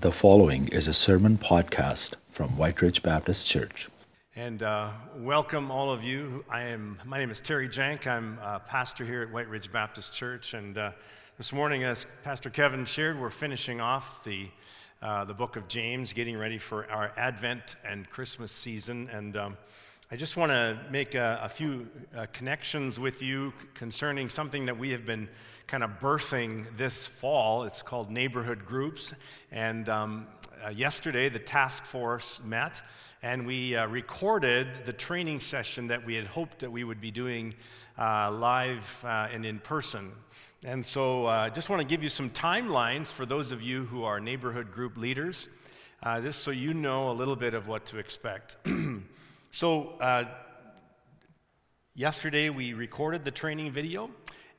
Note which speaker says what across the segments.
Speaker 1: The following is a sermon podcast from White Ridge Baptist Church.
Speaker 2: And uh, welcome all of you. I am. My name is Terry Jank. I'm a pastor here at White Ridge Baptist Church. And uh, this morning, as Pastor Kevin shared, we're finishing off the uh, the book of James, getting ready for our Advent and Christmas season. And um, I just want to make a, a few uh, connections with you concerning something that we have been kind of birthing this fall. It's called neighborhood groups. And um, uh, yesterday, the task force met and we uh, recorded the training session that we had hoped that we would be doing uh, live uh, and in person. And so I uh, just want to give you some timelines for those of you who are neighborhood group leaders, just so you know a little bit of what to expect. so, uh, yesterday we recorded the training video.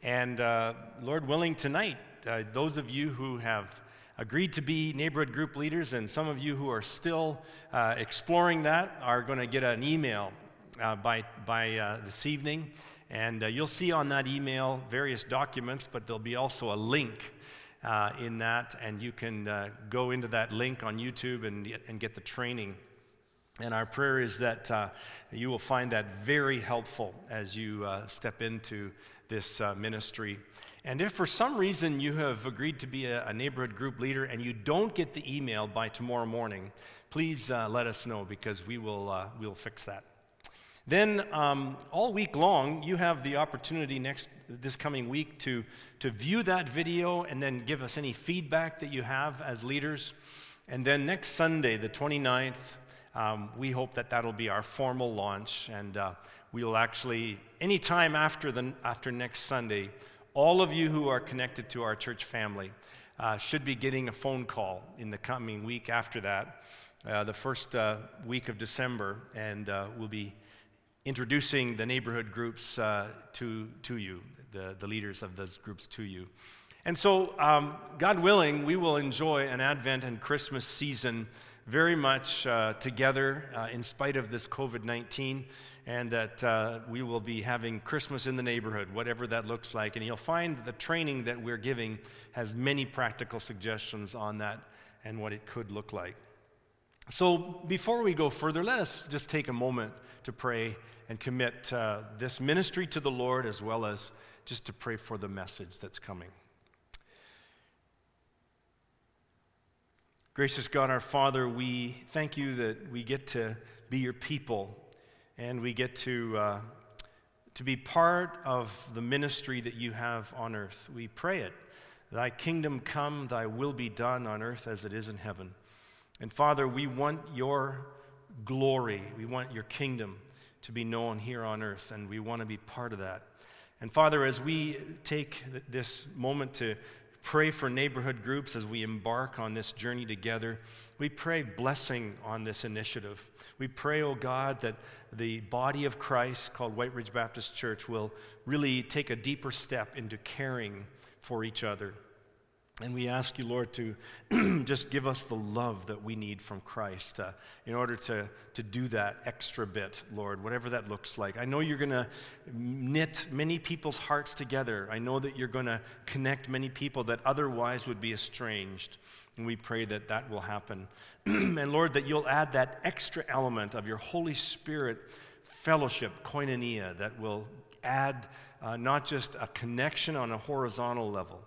Speaker 2: And uh, Lord willing, tonight, uh, those of you who have agreed to be neighborhood group leaders, and some of you who are still uh, exploring that, are going to get an email uh, by, by uh, this evening. And you'll see on that email various documents, but there'll be also a link. in that, and you can go into that link on YouTube and, and get the training and our prayer is that uh, you will find that very helpful as you uh, step into this uh, ministry. And if for some reason you have agreed to be a, a, neighborhood group leader and you don't get the email by tomorrow morning, please uh, let us know because we will uh, we'll fix that. Then um, all week long, you have the opportunity next this coming week to to view that video and then give us any feedback that you have as leaders. And then next Sunday, the 29th, um, we hope that that'll be our formal launch, and uh, we will actually, anytime after, the, after next Sunday, all of you who are connected to our church family uh, should be getting a phone call in the coming week after that, uh, the first uh, week of December, and uh, we'll be introducing the neighborhood groups uh, to, to you, the, the leaders of those groups to you. And so, um, God willing, we will enjoy an Advent and Christmas season very much uh, together uh, in spite of this COVID 19, and that uh, we will be having Christmas in the neighborhood, whatever that looks like. And you'll find the training that we're giving has many practical suggestions on that and what it could look like. So, before we go further, let us just take a moment to pray and commit uh, this ministry to the Lord as well as just to pray for the message that's coming. Gracious God, our Father, we thank you that we get to be your people and we get to, uh, to be part of the ministry that you have on earth. We pray it. Thy kingdom come, thy will be done on earth as it is in heaven. And Father, we want your glory, we want your kingdom to be known here on earth, and we want to be part of that. And Father, as we take this moment to pray for neighborhood groups as we embark on this journey together. We pray blessing on this initiative. We pray, oh God, that the body of Christ called White Ridge Baptist Church will really take a deeper step into caring for each other. And we ask you, Lord, to just give us the love that we need from Christ uh, in order to, to do that extra bit, Lord, whatever that looks like. I know you're going to knit many people's hearts together. I know that you're going to connect many people that otherwise would be estranged. And we pray that that will happen. and Lord, that you'll add that extra element of your Holy Spirit fellowship, koinonia, that will add uh, not just a connection on a horizontal level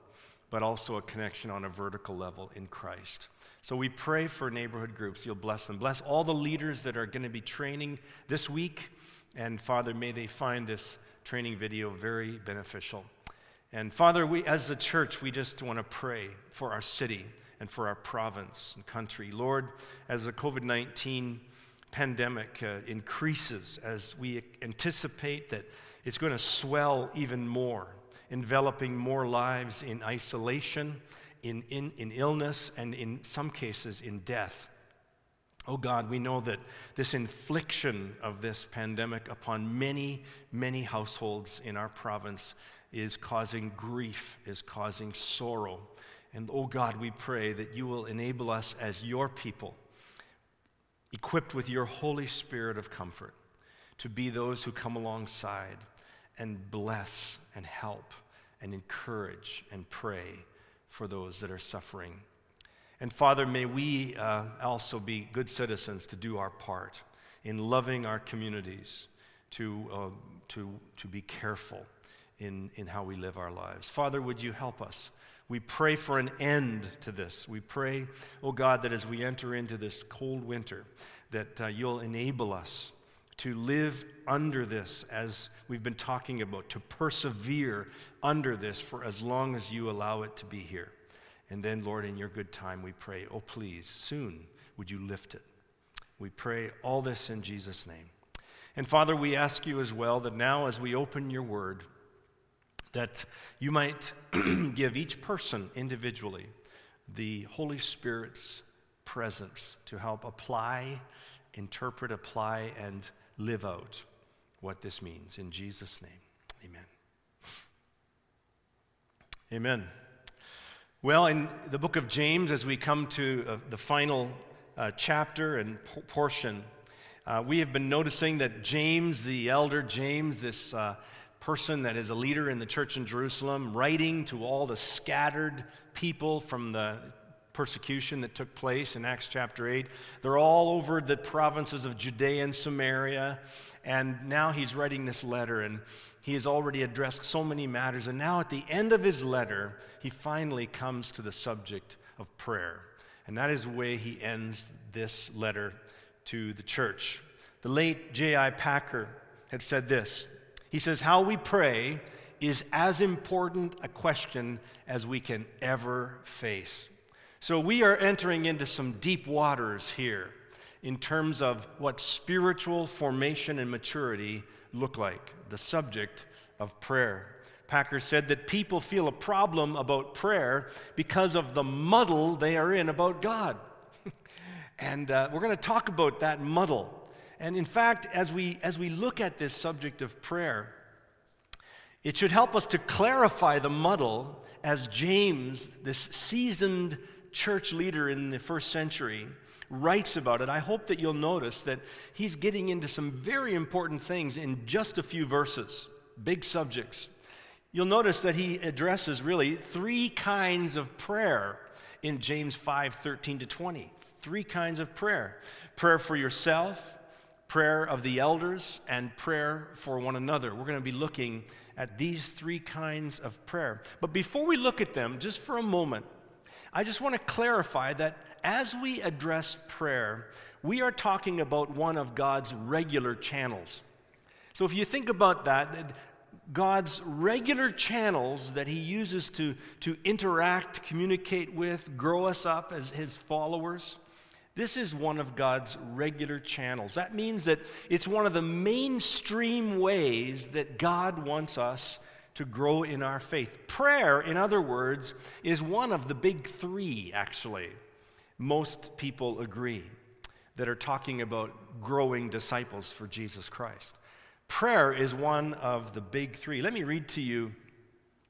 Speaker 2: but also a connection on a vertical level in Christ. So we pray for neighborhood groups. You'll bless them. Bless all the leaders that are going to be training this week. And Father, may they find this training video very beneficial. And Father, we as a church, we just want to pray for our city and for our province and country. Lord, as the COVID 19 pandemic uh, increases, as we anticipate that it's going to swell even more, enveloping more lives in isolation, in, in, in illness, and in some cases in death. Oh God, we know that this infliction of this pandemic upon many, many households in our province is causing grief, is causing sorrow. And oh God, we pray that you will enable us as your people, equipped with your Holy Spirit of comfort, to be those who come alongside and bless and help and encourage and pray for those that are suffering. And Father, may we uh, also be good citizens to do our part in loving our communities, to, uh, to, to be careful in, in how we live our lives. Father, would you help us? We pray for an end to this. We pray, oh God, that as we enter into this cold winter, that uh, you'll enable us to live under this as we've been talking about, to persevere under this for as long as you allow it to be here. And then, Lord, in your good time, we pray, oh, please, soon would you lift it. We pray all this in Jesus' name. And Father, we ask you as well that now as we open your word, that you might give each person individually the Holy Spirit's presence to help apply, interpret, apply, and live out what this means. In Jesus' name, amen. Amen. Well, in the book of James, as we come to uh, the final uh, chapter and portion, uh, we have been noticing that James, the elder James, this uh, person that is a leader in the church in Jerusalem, writing to all the scattered people from the persecution that took place in Acts chapter 8. They're all over the provinces of Judea and Samaria. And now he's writing this letter, and he has already addressed so many matters. And now, at the end of his letter, he finally comes to the subject of prayer. And that is the way he ends this letter to the church. The late J.I. Packer had said this He says, How we pray is as important a question as we can ever face. So we are entering into some deep waters here in terms of what spiritual formation and maturity look like, the subject of prayer. Packer said that people feel a problem about prayer because of the muddle they are in about God. and uh, we're going to talk about that muddle. And in fact, as we, as we look at this subject of prayer, it should help us to clarify the muddle as James, this seasoned church leader in the first century, writes about it, I hope that you'll notice that he's getting into some very important things in just a few verses, big subjects. You'll notice that he addresses really three kinds of prayer in James 5 13 to 20. Three kinds of prayer prayer for yourself, prayer of the elders, and prayer for one another. We're going to be looking at these three kinds of prayer. But before we look at them, just for a moment, I just want to clarify that as we address prayer, we are talking about one of God's regular channels. So if you think about that, God's regular channels that He uses to, to interact, communicate with, grow us up as His followers, this is one of God's regular channels. That means that it's one of the mainstream ways that God wants us to grow in our faith. Prayer, in other words, is one of the big three, actually. Most people agree that are talking about growing disciples for Jesus Christ. Prayer is one of the big three. Let me read to you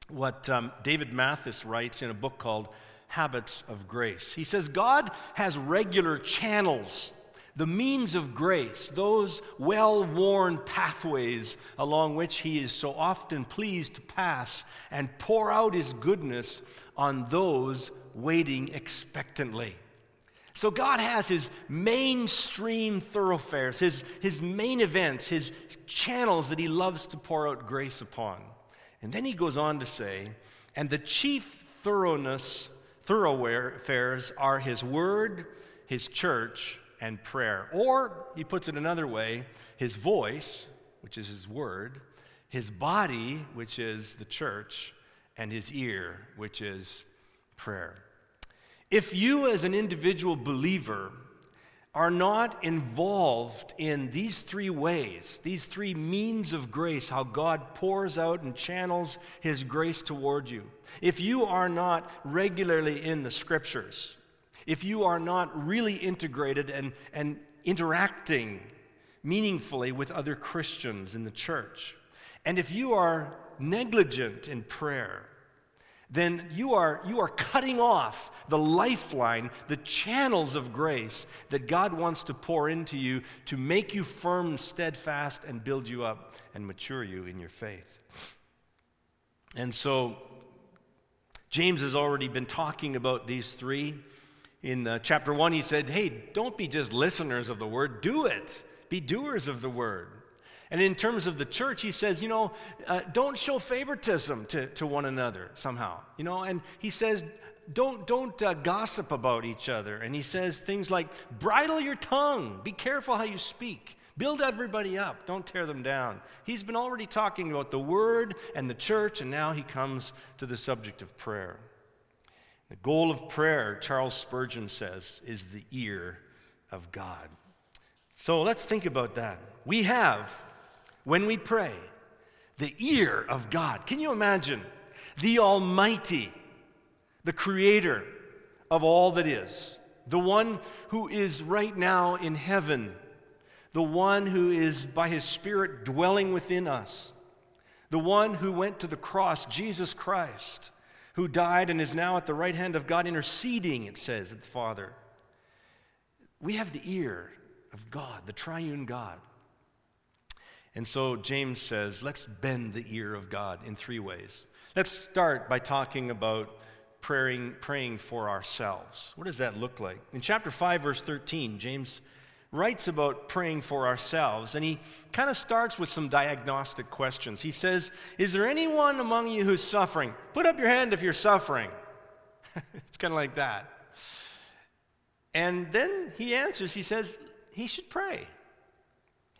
Speaker 2: what um, David Mathis writes in a book called Habits of Grace. He says, God has regular channels the means of grace, those well worn pathways along which He is so often pleased to pass and pour out His goodness on those waiting expectantly. So God has His mainstream thoroughfares, His, his main events, His channels that He loves to pour out grace upon. And then He goes on to say, and the chief thoroughness, thoroughfares are His Word, His church, and prayer. Or, he puts it another way, his voice, which is his word, his body, which is the church, and his ear, which is prayer. If you, as an individual believer, are not involved in these three ways, these three means of grace, how God pours out and channels His grace toward you. If you are not regularly in the scriptures, if you are not really integrated and, and interacting meaningfully with other Christians in the church, and if you are negligent in prayer, then you are, you are cutting off the lifeline, the channels of grace that God wants to pour into you to make you firm, steadfast, and build you up and mature you in your faith. And so, James has already been talking about these three in uh, chapter 1, he said, Hey, don't be just listeners of the word, do it. Be doers of the word. And in terms of the church, he says, you know, uh, don't show favoritism to, to one another somehow, you know, and he says, don't, don't uh, gossip about each other. And he says things like, bridle your tongue, be careful how you speak. Build everybody up, don't tear them down. He's been already talking about the word and the church, and now he comes to the subject of prayer. The goal of prayer, Charles Spurgeon says, is the ear of God. So let's think about that. We have, when we pray, the ear of God. Can you imagine the Almighty, the Creator of all that is, the one who is right now in heaven, the one who is by His Spirit dwelling within us, the one who went to the cross, Jesus Christ, who died and is now at the right hand of God interceding, it says, at the Father. We have the ear of God, the triune God. And so James says, let's bend the ear of God in three ways. Let's start by talking about praying, praying for ourselves. What does that look like? In chapter 5, verse 13, James writes about praying for ourselves, and he kind of starts with some diagnostic questions. He says, Is there anyone among you who's suffering? Put up your hand if you're suffering. it's kind of like that. And then he answers, he says, he should pray.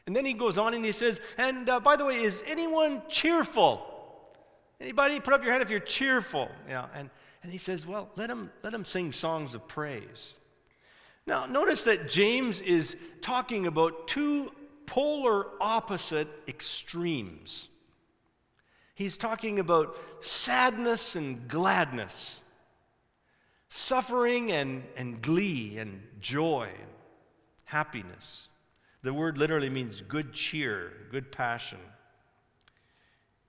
Speaker 2: And then he goes on and he says, and uh, by the way, is anyone cheerful? Anybody put up your hand if you're cheerful? Yeah, and, and he says, well, let him, let him sing songs of praise. Now, notice that James is talking about two polar opposite extremes. He's talking about sadness and gladness, suffering and, and glee and joy happiness. The word literally means good cheer, good passion.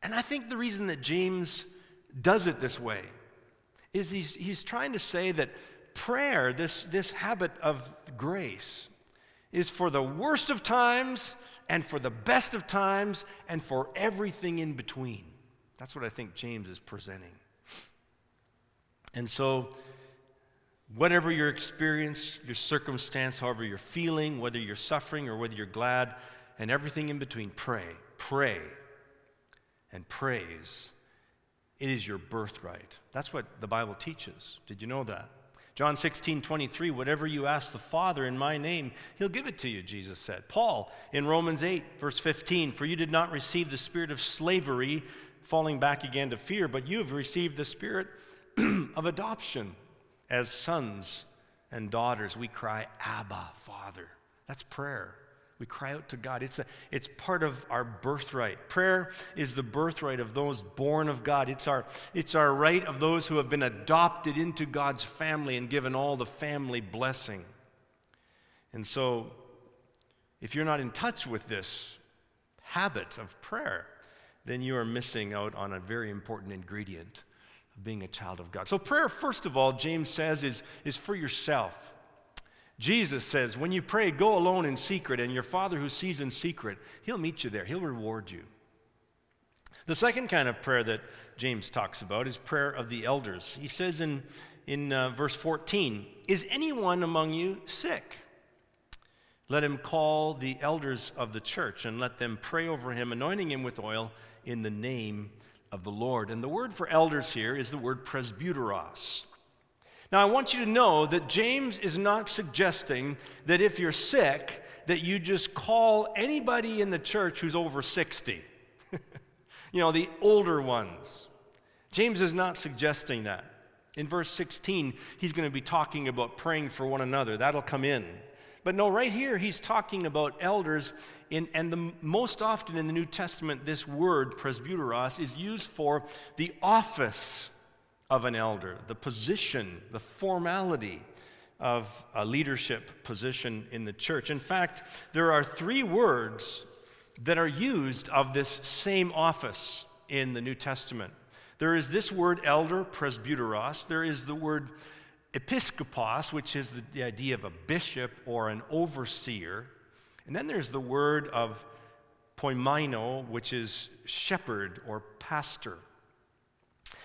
Speaker 2: And I think the reason that James does it this way is he's, he's trying to say that prayer, this, this habit of grace, is for the worst of times and for the best of times and for everything in between. That's what I think James is presenting. And so Whatever your experience, your circumstance, however you're feeling, whether you're suffering or whether you're glad, and everything in between, pray, pray, and praise. It is your birthright. That's what the Bible teaches. Did you know that? John 16, 23, whatever you ask the Father in my name, he'll give it to you, Jesus said. Paul in Romans 8, verse 15, for you did not receive the spirit of slavery, falling back again to fear, but you have received the spirit of adoption as sons and daughters, we cry, Abba, Father. That's prayer. We cry out to God. It's, a, it's part of our birthright. Prayer is the birthright of those born of God. It's our, it's our right of those who have been adopted into God's family and given all the family blessing. And so, if you're not in touch with this habit of prayer, then you are missing out on a very important ingredient of being a child of God. So, prayer, first of all, James says, is, is for yourself. Jesus says, when you pray, go alone in secret, and your Father who sees in secret, he'll meet you there, he'll reward you. The second kind of prayer that James talks about is prayer of the elders. He says in, in uh, verse 14, Is anyone among you sick? Let him call the elders of the church and let them pray over him, anointing him with oil in the name of the Lord. And the word for elders here is the word presbyteros. Now, I want you to know that James is not suggesting that if you're sick, that you just call anybody in the church who's over 60. you know, the older ones. James is not suggesting that. In verse 16, he's going to be talking about praying for one another. That'll come in. But no, right here, he's talking about elders. In, and the, most often in the New Testament, this word, presbyteros, is used for the office of an elder, the position, the formality of a leadership position in the church. In fact, there are three words that are used of this same office in the New Testament. There is this word elder, presbyteros. There is the word episkopos, which is the, idea of a bishop or an overseer. And then there's the word of poimaino, which is shepherd or pastor.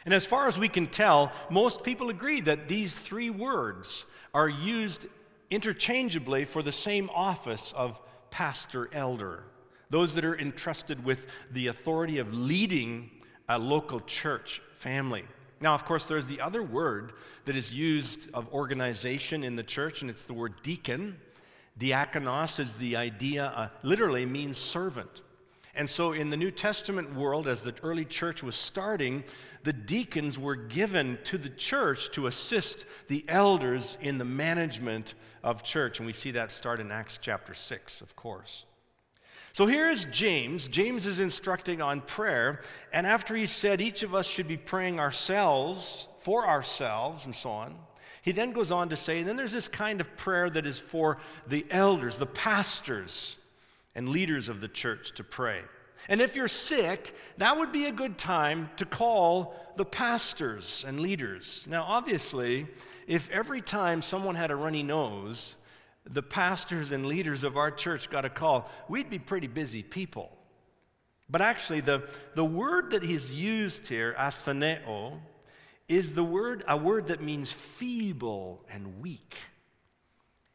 Speaker 2: And as far as we can tell, most people agree that these three words are used interchangeably for the same office of pastor elder, those that are entrusted with the authority of leading a local church family. Now, of course, there's the other word that is used of organization in the church, and it's the word deacon. Diakonos is the idea, uh, literally means servant. And so, in the New Testament world, as the early church was starting, the deacons were given to the church to assist the elders in the management of church. And we see that start in Acts chapter 6, of course. So here is James. James is instructing on prayer. And after he said each of us should be praying ourselves, for ourselves, and so on, he then goes on to say, and then there's this kind of prayer that is for the elders, the pastors, and leaders of the church to pray. And if you're sick, that would be a good time to call the pastors and leaders. Now, obviously, if every time someone had a runny nose, the pastors and leaders of our church got a call, we'd be pretty busy people. But actually, the, the word that he's used here, astheneo, is the word, a word that means feeble and weak.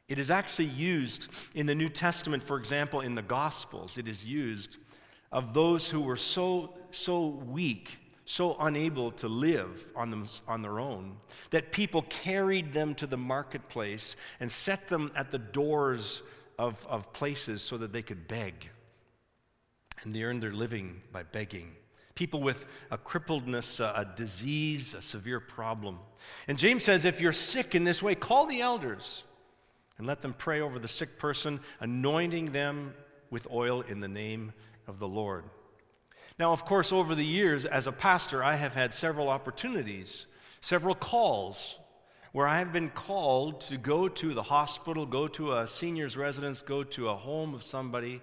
Speaker 2: It is actually used in the New Testament, for example, in the Gospels. It is used of those who were so, so weak, so unable to live on, them, on their own, that people carried them to the marketplace and set them at the doors of, of places so that they could beg. And they earned their living by begging. People with a crippledness, a, disease, a severe problem. And James says if you're sick in this way, call the elders and let them pray over the sick person, anointing them with oil in the name of the Lord. Now, of course, over the years, as a pastor, I have had several opportunities, several calls where I have been called to go to the hospital, go to a senior's residence, go to a home of somebody,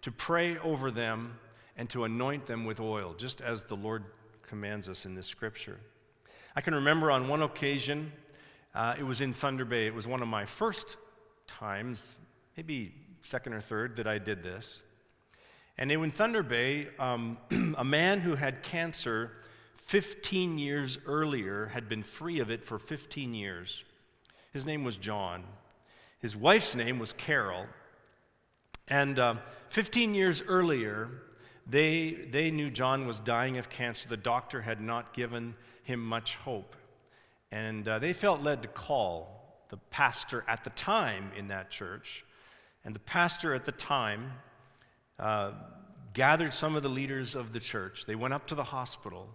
Speaker 2: to pray over them and to anoint them with oil, just as the Lord commands us in this scripture. I can remember on one occasion, uh, it was in Thunder Bay. It was one of my first times, maybe second or third, that I did this. And in Thunder Bay, um, a man who had cancer 15 years earlier had been free of it for 15 years. His name was John. His wife's name was Carol. And uh, 15 years earlier, they, they knew John was dying of cancer. The doctor had not given him much hope. And uh, they felt led to call the pastor at the time in that church. And the pastor at the time gathered some of the leaders of the church. They went up to the hospital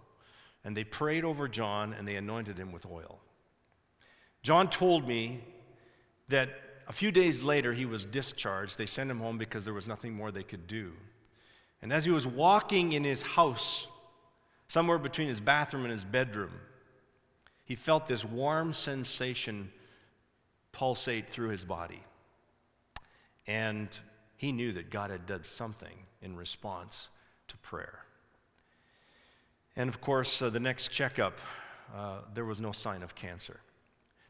Speaker 2: and they prayed over John and they anointed him with oil. John told me that a few days later he was discharged. They sent him home because there was nothing more they could do. And as he was walking in his house, somewhere between his bathroom and his bedroom, he felt this warm sensation pulsate through his body. And he knew that God had done something in response to prayer. And of course, uh, the next checkup, uh, there was no sign of cancer.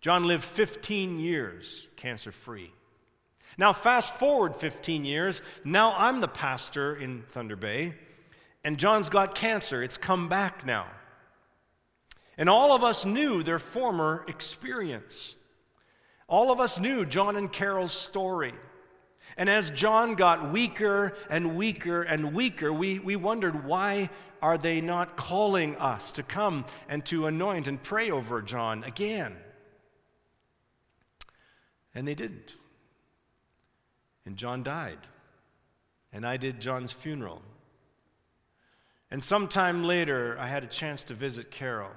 Speaker 2: John lived 15 years cancer free. Now, fast forward 15 years, now I'm the pastor in Thunder Bay, and John's got cancer. It's come back now. And all of us knew their former experience. All of us knew John and Carol's story. And as John got weaker and weaker and weaker, we, we wondered why are they not calling us to come and to anoint and pray over John again? And they didn't. And John died. And I did John's funeral. And sometime later, I had a chance to visit Carol.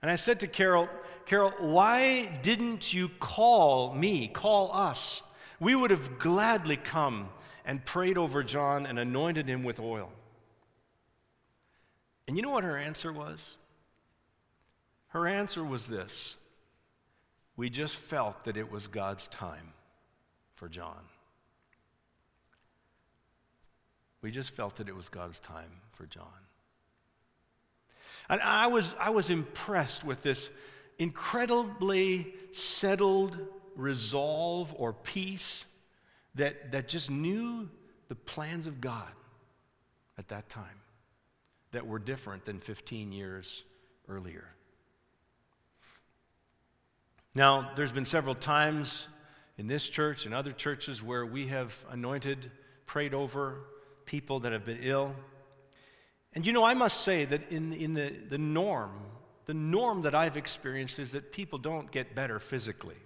Speaker 2: And I said to Carol, Carol, why didn't you call me, call us? We would have gladly come and prayed over John and anointed him with oil. And you know what her answer was? Her answer was this We just felt that it was God's time for John. We just felt that it was God's time for John. And I was, I was impressed with this incredibly settled resolve or peace that, that just knew the plans of God at that time that were different than 15 years earlier. Now, there's been several times in this church and other churches where we have anointed, prayed over people that have been ill. And you know, I must say that in, in the, the norm, the norm that I've experienced is that people don't get better physically.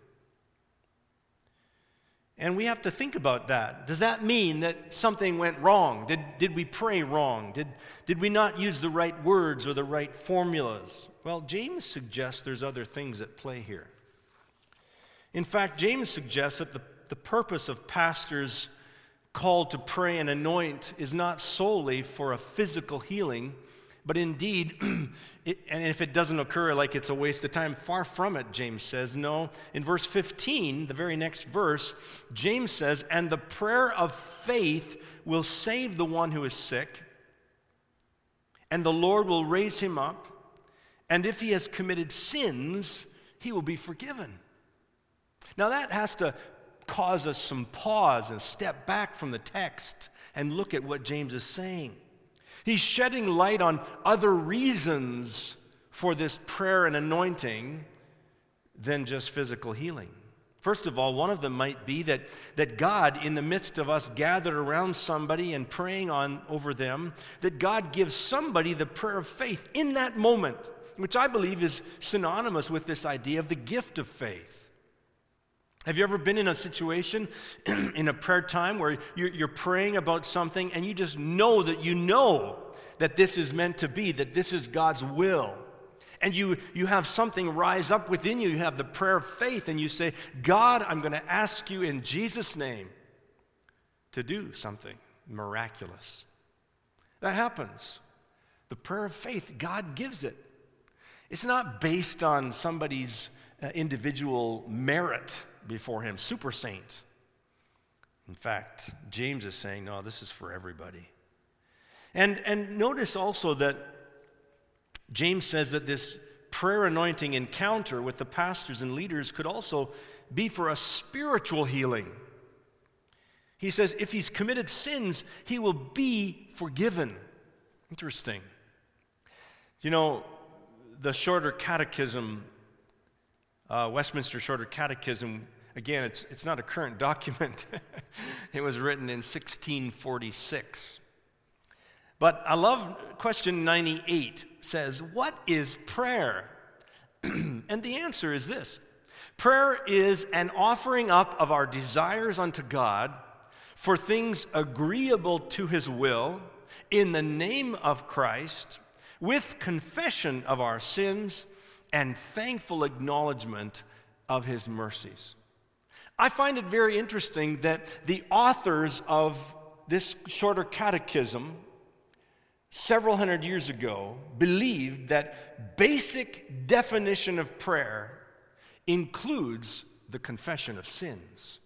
Speaker 2: And we have to think about that. Does that mean that something went wrong? Did, did we pray wrong? Did, did we not use the right words or the right formulas? Well, James suggests there's other things at play here. In fact, James suggests that the, the purpose of pastors called to pray and anoint is not solely for a physical healing, but indeed, it, and if it doesn't occur, like it's a waste of time, far from it, James says. No, in verse 15, the very next verse, James says, And the prayer of faith will save the one who is sick, and the Lord will raise him up, and if he has committed sins, he will be forgiven. Now, that has to cause us some pause and step back from the text and look at what James is saying. He's shedding light on other reasons for this prayer and anointing than just physical healing. First of all, one of them might be that, that God, in the midst of us gathered around somebody and praying on over them, that God gives somebody the prayer of faith in that moment, which I believe is synonymous with this idea of the gift of faith. Have you ever been in a situation in a prayer time where you're, praying about something and you just know that you know that this is meant to be, that this is God's will? And you, you have something rise up within you. You have the prayer of faith, and you say, God, I'm going to ask you in Jesus' name to do something miraculous. That happens. The prayer of faith, God gives it. It's not based on somebody's uh, individual merit before him, super saint. In fact, James is saying, no, this is for everybody. And, and notice also that James says that this prayer anointing encounter with the pastors and leaders could also be for a spiritual healing. He says, if he's committed sins, he will be forgiven. Interesting. You know, the shorter catechism, uh, Westminster Shorter Catechism, Again, it's, it's not a current document, it was written in 1646. But I love question 98 says, What is prayer? and the answer is this Prayer is an offering up of our desires unto God for things agreeable to his will in the name of Christ with confession of our sins and thankful acknowledgement of his mercies. I find it very interesting that the authors of this shorter catechism several hundred years ago believed that basic definition of prayer includes the confession of sins.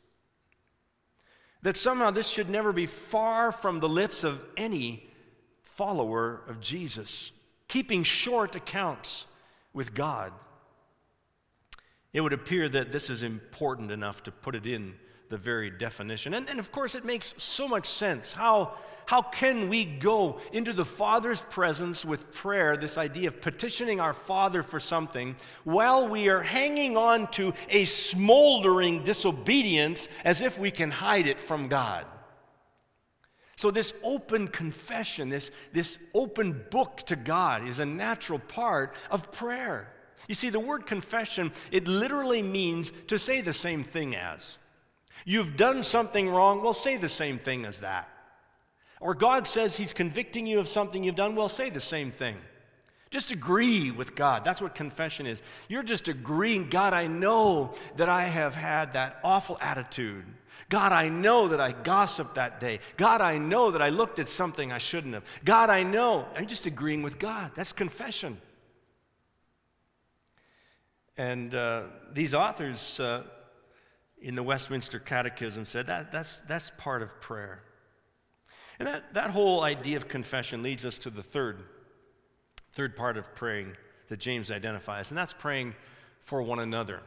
Speaker 2: That somehow this should never be far from the lips of any follower of Jesus, keeping short accounts with God it would appear that this is important enough to put it in the very definition. And, and of course, it makes so much sense. How, how can we go into the Father's presence with prayer, this idea of petitioning our Father for something, while we are hanging on to a smoldering disobedience as if we can hide it from God? So, this open confession, this, this open book to God, is a natural part of prayer. You see, the word confession, it literally means to say the same thing as. You've done something wrong, well, say the same thing as that. Or God says He's convicting you of something you've done, well, say the same thing. Just agree with God. That's what confession is. You're just agreeing, God, I know that I have had that awful attitude. God, I know that I gossiped that day. God, I know that I looked at something I shouldn't have. God, I know. I'm just agreeing with God. That's confession. And uh, these authors uh, in the Westminster Catechism said that that's, that's part of prayer. And that, that whole idea of confession leads us to the third, third part of praying that James identifies, and that's praying for one another.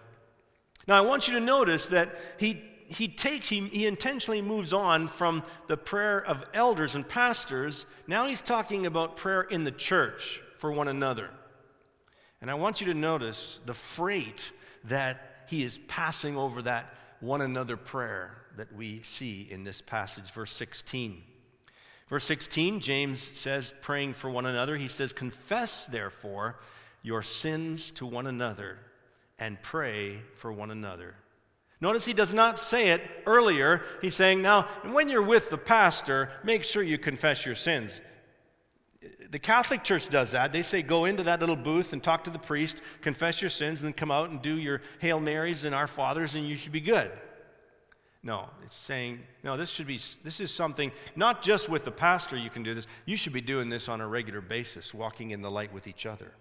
Speaker 2: Now, I want you to notice that he, he takes, he, he intentionally moves on from the prayer of elders and pastors. Now he's talking about prayer in the church for one another. And I want you to notice the freight that he is passing over that one another prayer that we see in this passage, verse 16. Verse 16, James says, praying for one another, he says, Confess, therefore, your sins to one another and pray for one another. Notice he does not say it earlier. He's saying, Now, when you're with the pastor, make sure you confess your sins. The Catholic Church does that. They say, Go into that little booth and talk to the priest, confess your sins, and then come out and do your Hail Marys and Our Fathers, and you should be good. No, it's saying, no, this should be, this is something, not just with the pastor you can do this, you should be doing this on a regular basis, walking in the light with each other.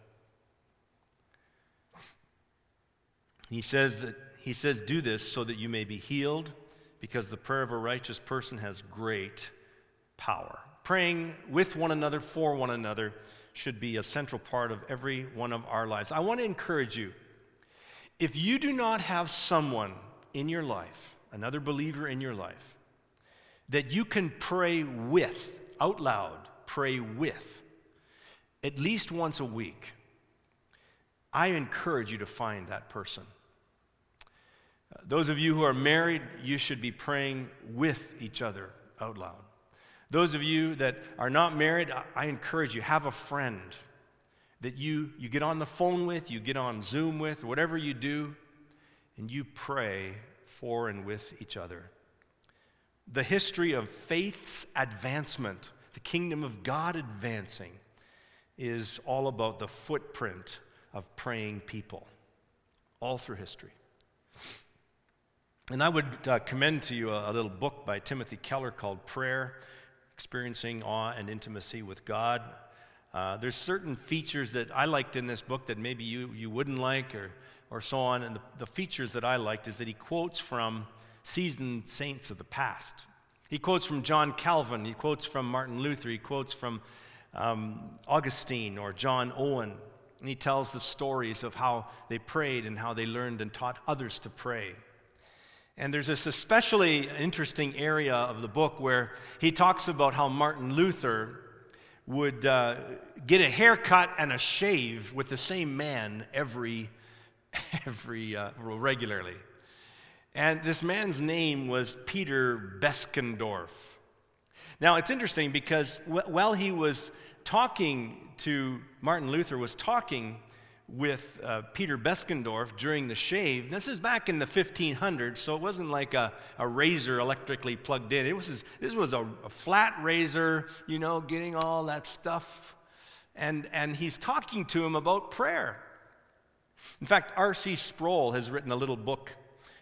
Speaker 2: He says that, he says, do this so that you may be healed, because the prayer of a righteous person has great power. Praying with one another, for one another, should be a central part of every one of our lives. I want to encourage you if you do not have someone in your life another believer in your life that you can pray with, out loud, pray with, at least once a week, I encourage you to find that person. Those of you who are married, you should be praying with each other out loud. Those of you that are not married, I encourage you, have a friend that you, you get on the phone with, you get on Zoom with, whatever you do, and you pray for and with each other. The history of faith's advancement, the kingdom of God advancing, is all about the footprint of praying people, all through history. And I would uh, commend to you a, a little book by Timothy Keller called Prayer Experiencing Awe and Intimacy with God. Uh, there's certain features that I liked in this book that maybe you, you wouldn't like, or or so on. And the, the features that I liked is that he quotes from seasoned saints of the past. He quotes from John Calvin, he quotes from Martin Luther, he quotes from um, Augustine or John Owen. And he tells the stories of how they prayed and how they learned and taught others to pray. And there's this especially interesting area of the book where he talks about how Martin Luther would uh, get a haircut and a shave with the same man every every uh, regularly. And this man's name was Peter Beskendorf. Now it's interesting because while he was talking to Martin Luther was talking with uh, Peter Beskendorf during the shave. This is back in the 1500s, so it wasn't like a, a razor electrically plugged in. It was this was a, a flat razor, you know, getting all that stuff. And, and he's talking to him about prayer. In fact, R.C. Sproul has written a little book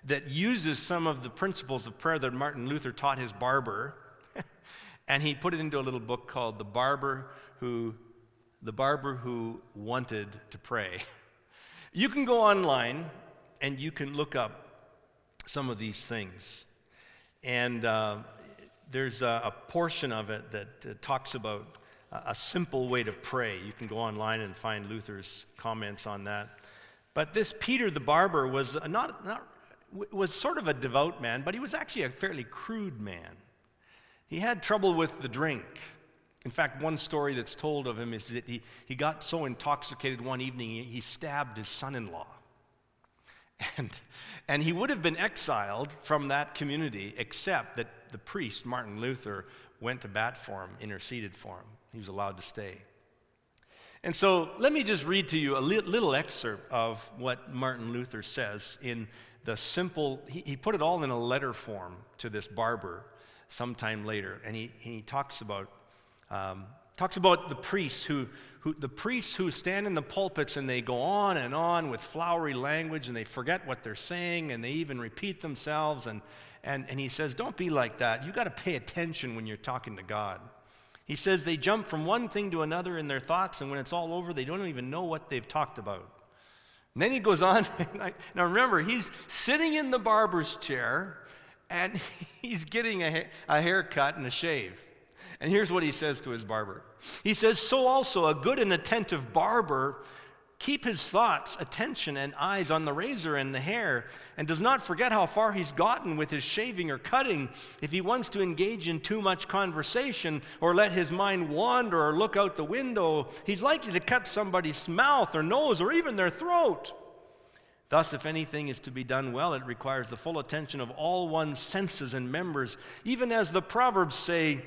Speaker 2: that uses some of the principles of prayer that Martin Luther taught his barber, and he put it into a little book called The Barber Who the barber who wanted to pray. You can go online and you can look up some of these things. And uh, there's a, a, portion of it that uh, talks about a, a simple way to pray. You can go online and find Luther's comments on that. But this Peter the barber was not, not was sort of a devout man, but he was actually a fairly crude man. He had trouble with the drink. In fact, one story that's told of him is that he, he got so intoxicated one evening he, he stabbed his son in law. And, and he would have been exiled from that community, except that the priest, Martin Luther, went to bat for him, interceded for him. He was allowed to stay. And so let me just read to you a li- little excerpt of what Martin Luther says in the simple, he, he, put it all in a letter form to this barber sometime later. And he, he talks about, um, talks about the priests who, who, the priests who stand in the pulpits and they go on and on with flowery language and they forget what they're saying and they even repeat themselves. And, and, and he says, don't be like that. You got to pay attention when you're talking to God. He says they jump from one thing to another in their thoughts, and when it's all over, they don't even know what they've talked about. And then he goes on, now remember, he's sitting in the barber's chair, and he's getting a, a haircut and a shave. And here's what he says to his barber He says, So also a good and attentive barber keep his thoughts, attention, and eyes on the razor and the hair, and does not forget how far he's gotten with his shaving or cutting. If he wants to engage in too much conversation or let his mind wander or look out the window, he's likely to cut somebody's mouth or nose or even their throat. Thus, if anything is to be done well, it requires the full attention of all one's senses and members, even as the Proverbs say,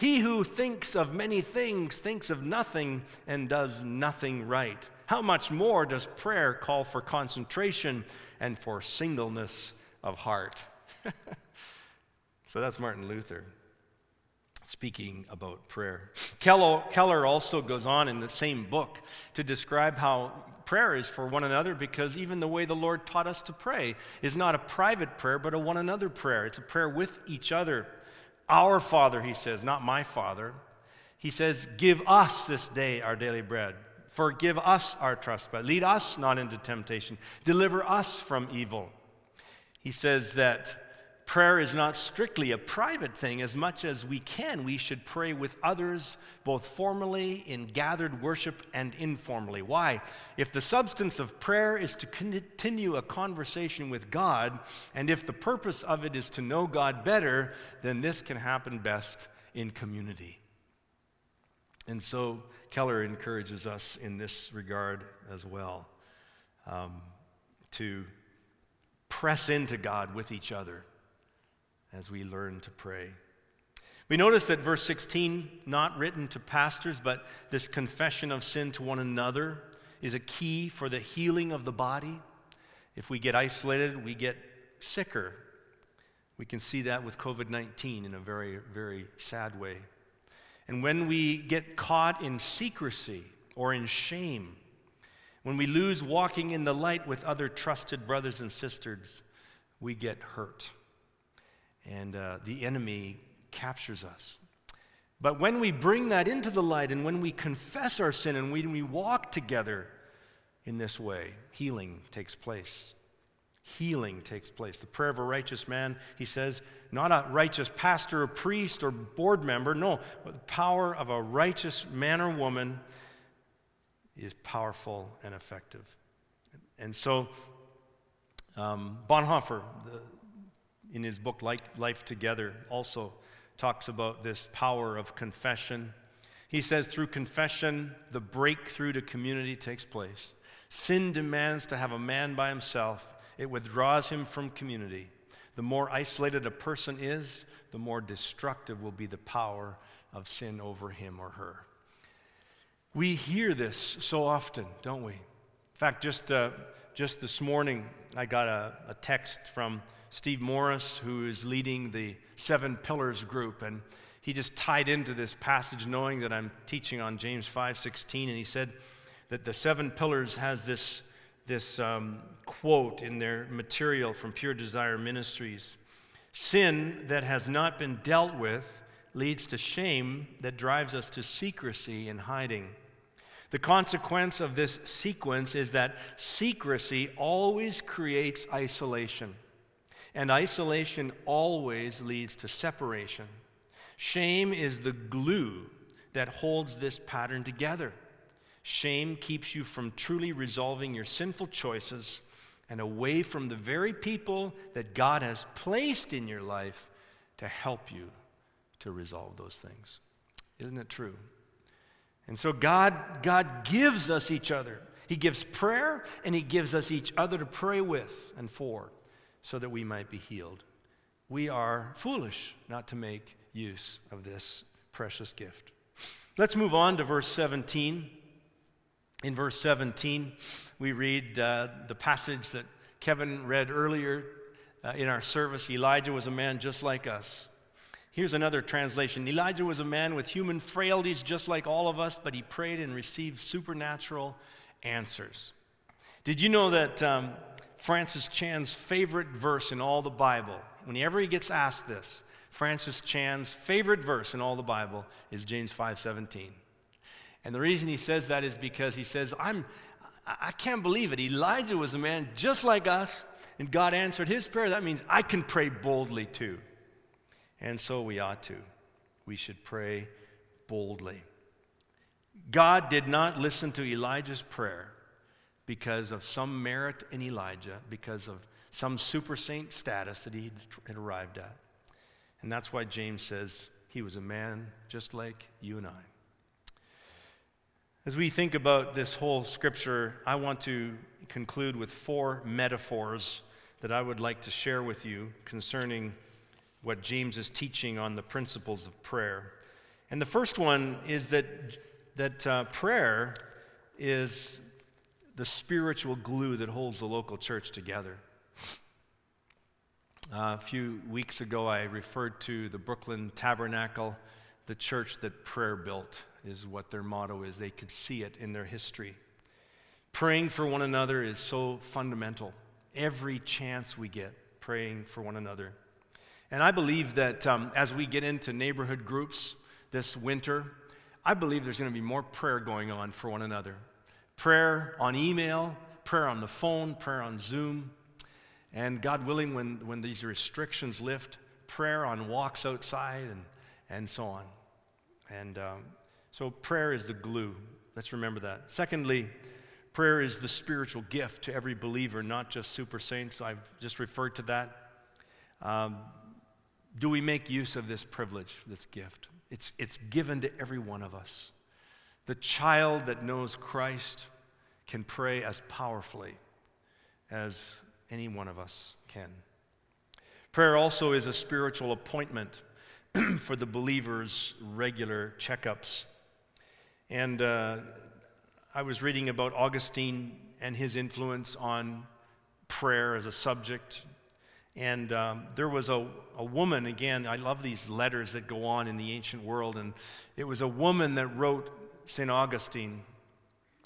Speaker 2: He who thinks of many things thinks of nothing and does nothing right. How much more does prayer call for concentration and for singleness of heart? so that's Martin Luther speaking about prayer. Keller also goes on in the same book to describe how prayer is for one another because even the way the Lord taught us to pray is not a private prayer, but a one another prayer. It's a prayer with each other. Our Father, he says, not my Father. He says, Give us this day our daily bread. Forgive us our trespass. Lead us not into temptation. Deliver us from evil. He says that Prayer is not strictly a private thing. As much as we can, we should pray with others, both formally in gathered worship and informally. Why? If the substance of prayer is to continue a conversation with God, and if the purpose of it is to know God better, then this can happen best in community. And so Keller encourages us in this regard as well um, to press into God with each other as we learn to pray. We notice that verse 16, not written to pastors, but this confession of sin to one another is a key for the healing of the body. If we get isolated, we get sicker. We can see that with COVID 19 in a very, very sad way. And when we get caught in secrecy or in shame, when we lose walking in the light with other trusted brothers and sisters, we get hurt and uh, the enemy captures us. But when we bring that into the light and when we confess our sin and when we walk together in this way, healing takes place. Healing takes place. The prayer of a righteous man, he says, not a righteous pastor or priest or board member, no, the power of a righteous man or woman is powerful and effective. And so, um, Bonhoeffer, the, in his book Life Together, also talks about this power of confession. He says, through confession, the breakthrough to community takes place. Sin demands to have a man by himself, it withdraws him from community. The more isolated a person is, the more destructive will be the power of sin over him or her. We hear this so often, don't we? In fact, just, uh, just this morning, I got a, a text from Steve Morris, who is leading the Seven Pillars group, and he just tied into this passage knowing that I'm teaching on James 5:16, and he said that the Seven Pillars has this, this um, quote in their material from Pure Desire Ministries. Sin that has not been dealt with leads to shame that drives us to secrecy and hiding. The consequence of this sequence is that secrecy always creates isolation. And isolation always leads to separation. Shame is the glue that holds this pattern together. Shame keeps you from truly resolving your sinful choices and away from the very people that God has placed in your life to help you to resolve those things. Isn't it true? And so God, God gives us each other. He gives prayer and He gives us each other to pray with and for so that we might be healed. We are foolish not to make use of this precious gift. Let's move on to verse 17. In verse 17, we read uh, the passage that Kevin read earlier uh, in our service Elijah was a man just like us. Here's another translation Elijah was a man with human frailties just like all of us, but he prayed and received supernatural answers. Did you know that um, Francis Chan's favorite verse in all the Bible. Whenever he gets asked this, Francis Chan's favorite verse in all the Bible is James 5:17. And the reason he says that is because he says, I'm I can't believe it. Elijah was a man just like us, and God answered his prayer. That means I can pray boldly too. And so we ought to. We should pray boldly. God did not listen to Elijah's prayer because of some merit in Elijah, because of some super saint status that he had arrived at. And that's why James says he was a man just like you and I. As we think about this whole scripture, I want to conclude with four metaphors that I would like to share with you concerning what James is teaching on the principles of prayer. And the first one is that, that uh, prayer is the spiritual glue that holds the local church together. Uh, a few weeks ago, I referred to the Brooklyn Tabernacle, the church that prayer built, is what their motto is. They could see it in their history. Praying for one another is so fundamental. Every chance we get, praying for one another. And I believe that um, as we get into neighborhood groups this winter, I believe there's going to be more prayer going on for one another. Prayer on email, prayer on the phone, prayer on Zoom. And God willing, when, when these restrictions lift, prayer on walks outside and, and so on. And um, so prayer is the glue. Let's remember that. Secondly, prayer is the spiritual gift to every believer, not just super saints. I've just referred to that. Um, do we make use of this privilege, this gift? It's, it's given to every one of us. The child that knows Christ can pray as powerfully as any one of us can. Prayer also is a spiritual appointment for the believer's regular checkups. And uh, I was reading about Augustine and his influence on prayer as a subject and um, there was a, a woman, again, I love these letters that go on in the ancient world. And it was a woman that wrote St. Augustine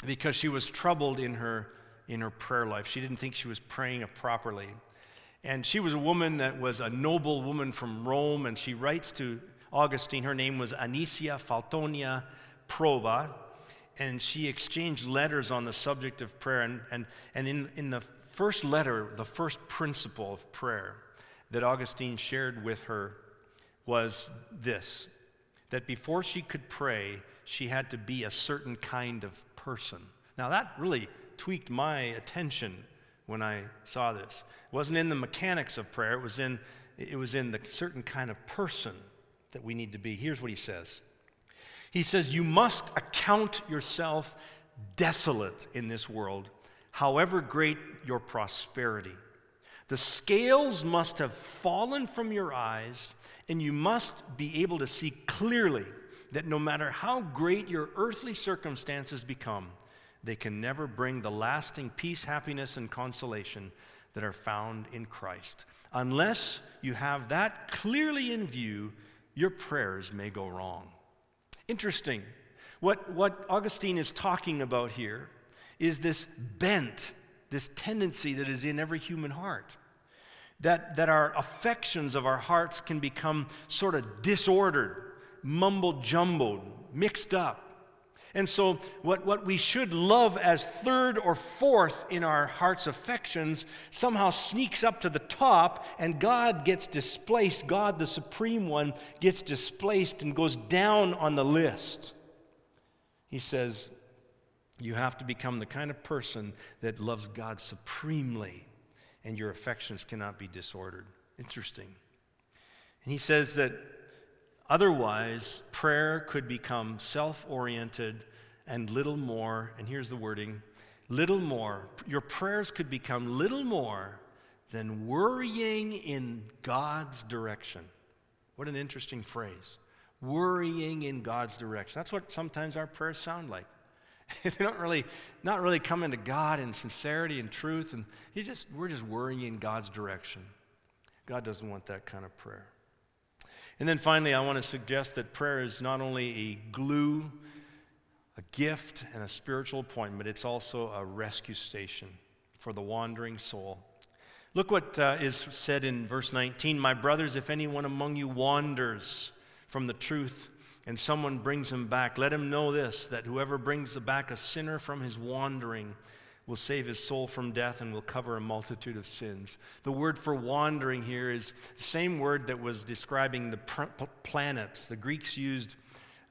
Speaker 2: because she was troubled in her, in her prayer life. She didn't think she was praying properly. And she was a woman that was a noble woman from Rome. And she writes to Augustine, her name was Anicia Faltonia Proba. And she exchanged letters on the subject of prayer. And, and, and in, in the first letter, the first principle of prayer that Augustine shared with her was this that before she could pray, she had to be a certain kind of person. Now, that really tweaked my attention when I saw this. It wasn't in the mechanics of prayer, it was in, it was in the certain kind of person that we need to be. Here's what he says He says, You must account yourself desolate in this world however great your prosperity. The scales must have fallen from your eyes, and you must be able to see clearly that no matter how great your earthly circumstances become, they can never bring the lasting peace, happiness, and consolation that are found in Christ. Unless you have that clearly in view, your prayers may go wrong. Interesting. What, what Augustine is talking about here is this bent, this tendency that is in every human heart. That, that our affections of our hearts can become sort of disordered, mumbled jumbled, mixed up. And so, what, what we should love as third or fourth in our heart's affections somehow sneaks up to the top, and God gets displaced. God, the Supreme One, gets displaced and goes down on the list. He says, you have to become the kind of person that loves God supremely, and your affections cannot be disordered. Interesting. And he says that otherwise, prayer could become self oriented and little more, and here's the wording little more. Your prayers could become little more than worrying in God's direction. What an interesting phrase. Worrying in God's direction. That's what sometimes our prayers sound like. they don't really, not really coming to God in sincerity and truth, and he just, we're just worrying in God's direction. God doesn't want that kind of prayer. And then finally, I want to suggest that prayer is not only a glue, a gift, and a spiritual appointment, it's also a rescue station for the wandering soul. Look what uh, is said in verse 19 My brothers, if anyone among you wanders from the truth, and someone brings him back, let him know this that whoever brings back a sinner from his wandering will save his soul from death and will cover a multitude of sins. The word for wandering here is the same word that was describing the planets. The Greeks used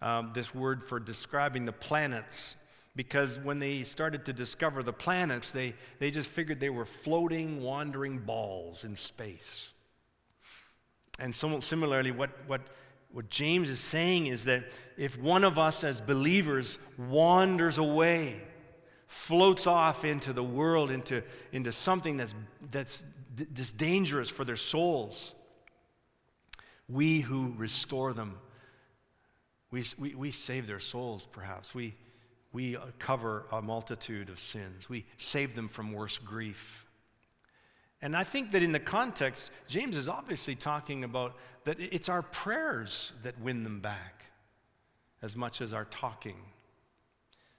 Speaker 2: um, this word for describing the planets because when they started to discover the planets, they, they just figured they were floating, wandering balls in space. And so, similarly, what, what what James is saying is that if one of us as believers wanders away, floats off into the world, into, into something that's, that's, that's dangerous for their souls, we who restore them, we, we, we save their souls perhaps. We, we cover a multitude of sins. We save them from worse grief. And I think that in the context, James is obviously talking about that it's our prayers that win them back as much as our talking.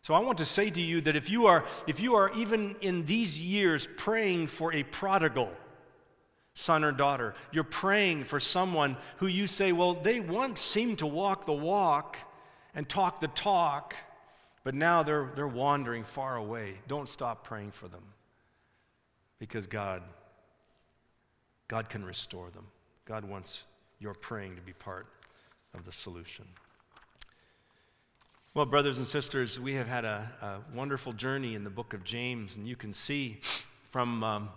Speaker 2: So I want to say to you that if you are, if you are even in these years praying for a prodigal son or daughter, you're praying for someone who you say, well, they once seemed to walk the walk and talk the talk, but now they're, they're wandering far away. Don't stop praying for them because God God can restore them. God wants your praying to be part of the solution. Well, brothers and sisters, we have had a, a wonderful journey in the book of James, and you can see from, um,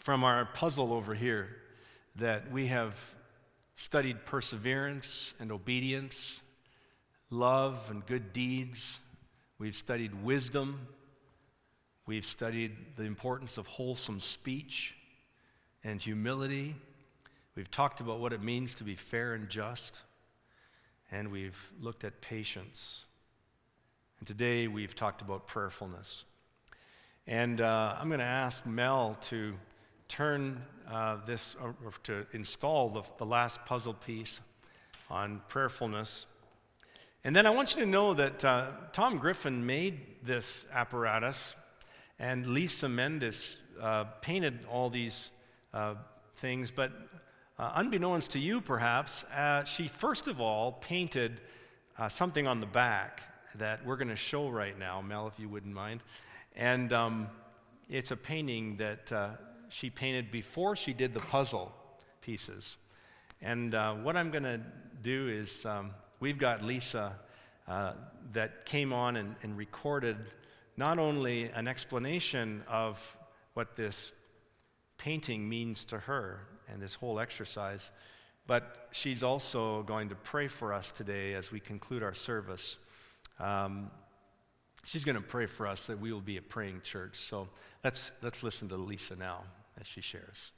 Speaker 2: from our puzzle over here that we have studied perseverance and obedience, love and good deeds. We've studied wisdom. We've studied the importance of wholesome speech and humility. We've talked about what it means to be fair and just. And we've looked at patience. And today we've talked about prayerfulness. And uh, I'm going to ask Mel to turn uh, this, or to install the, the last puzzle piece on prayerfulness. And then I want you to know that uh, Tom Griffin made this apparatus, and Lisa Mendes uh, painted all these uh, things, but uh, unbeknownst to you, perhaps, uh, she first of all painted uh, something on the back that we're going to show right now, Mel, if you wouldn't mind. And um, it's a painting that uh, she painted before she did the puzzle pieces. And uh, what I'm going to do is, um, we've got Lisa that came on and, and recorded not only an explanation of what this painting means to her and this whole exercise. But she's also going to pray for us today as we conclude our service. Um, she's going to pray for us that we will be a praying church. So let's, let's listen to Lisa now as she shares.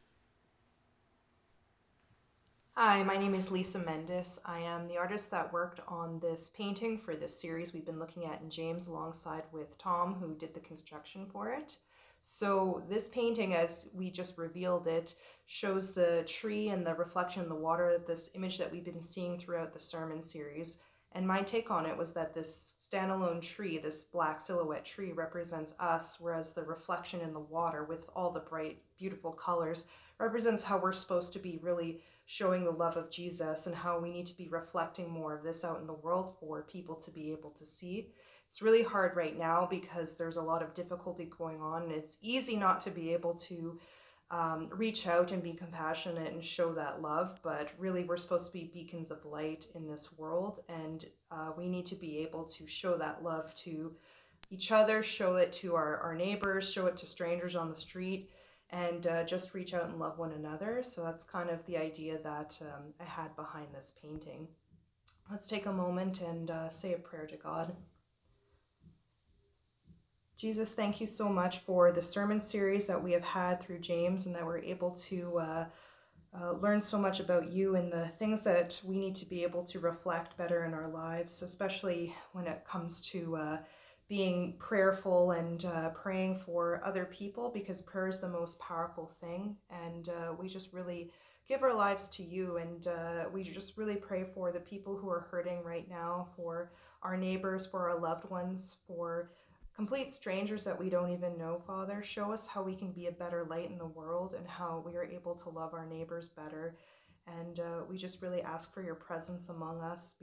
Speaker 3: Hi, my name is Lisa Mendes. I am the artist that worked on this painting for this series we've been looking at in James alongside with Tom, who did the construction for it. So this painting, as we just revealed it, shows the tree and the reflection in the water, this image that we've been seeing throughout the sermon series. And my take on it was that this standalone tree, this black silhouette tree, represents us, whereas the reflection in the water with all the bright, beautiful colors represents how we're supposed to be really showing the love of Jesus and how we need to be reflecting more of this out in the world for people to be able to see. It's really hard right now because there's a lot of difficulty going on, and it's easy not to be able to um, reach out and be compassionate and show that love. But really, we're supposed to be beacons of light in this world, and uh, we need to be able to show that love to each other, show it to our, our neighbors, show it to strangers on the street, and uh, just reach out and love one another. So that's kind of the idea that um, I had behind this painting. Let's take a moment and uh, say a prayer to God. Jesus, thank you so much for the sermon series that we have had through James and that we're able to uh, uh, learn so much about you and the things that we need to be able to reflect better in our lives, especially when it comes to uh, being prayerful and uh, praying for other people because prayer is the most powerful thing. And uh, we just really give our lives to you and uh, we just really pray for the people who are hurting right now, for our neighbors, for our loved ones, for complete strangers that we don't even know, Father. Show us how we can be a better light in the world and how we are able to love our neighbors better. And uh, we just really ask for your presence among us.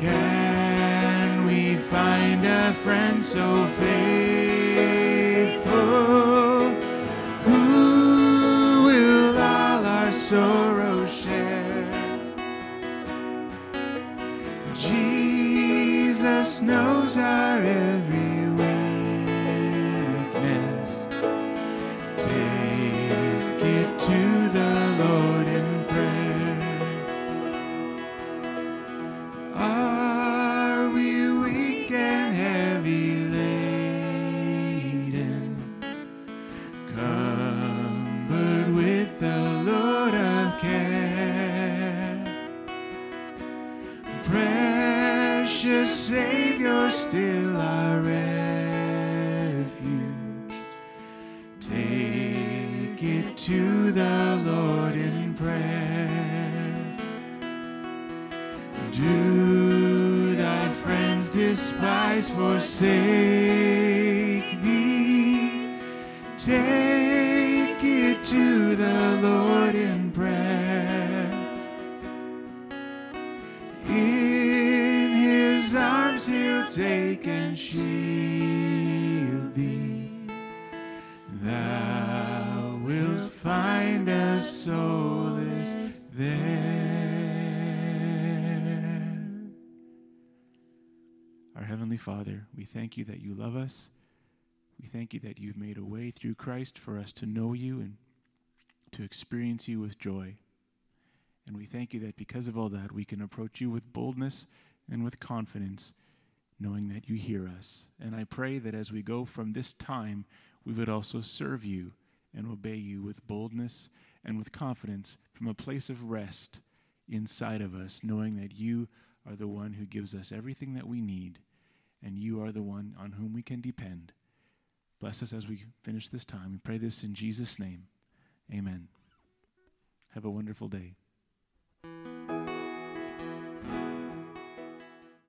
Speaker 4: Can we find a friend so faithful who will all our sorrow Jesus knows our in. Do thy friends despise, forsake thee? Father, we thank you that you love us. We thank you that you've made a way through Christ for us to know you and to experience you with joy. And we thank you that because of all that, we can approach you with boldness and with confidence, knowing that you hear us. And I pray that as we go from this time, we would also serve you and obey you with boldness and with confidence from a place of rest inside of us, knowing that you are the one who gives us everything that we need, and you are the one on whom we can depend. Bless us as we finish this time. We pray this in Jesus' name. Amen. Have a wonderful day.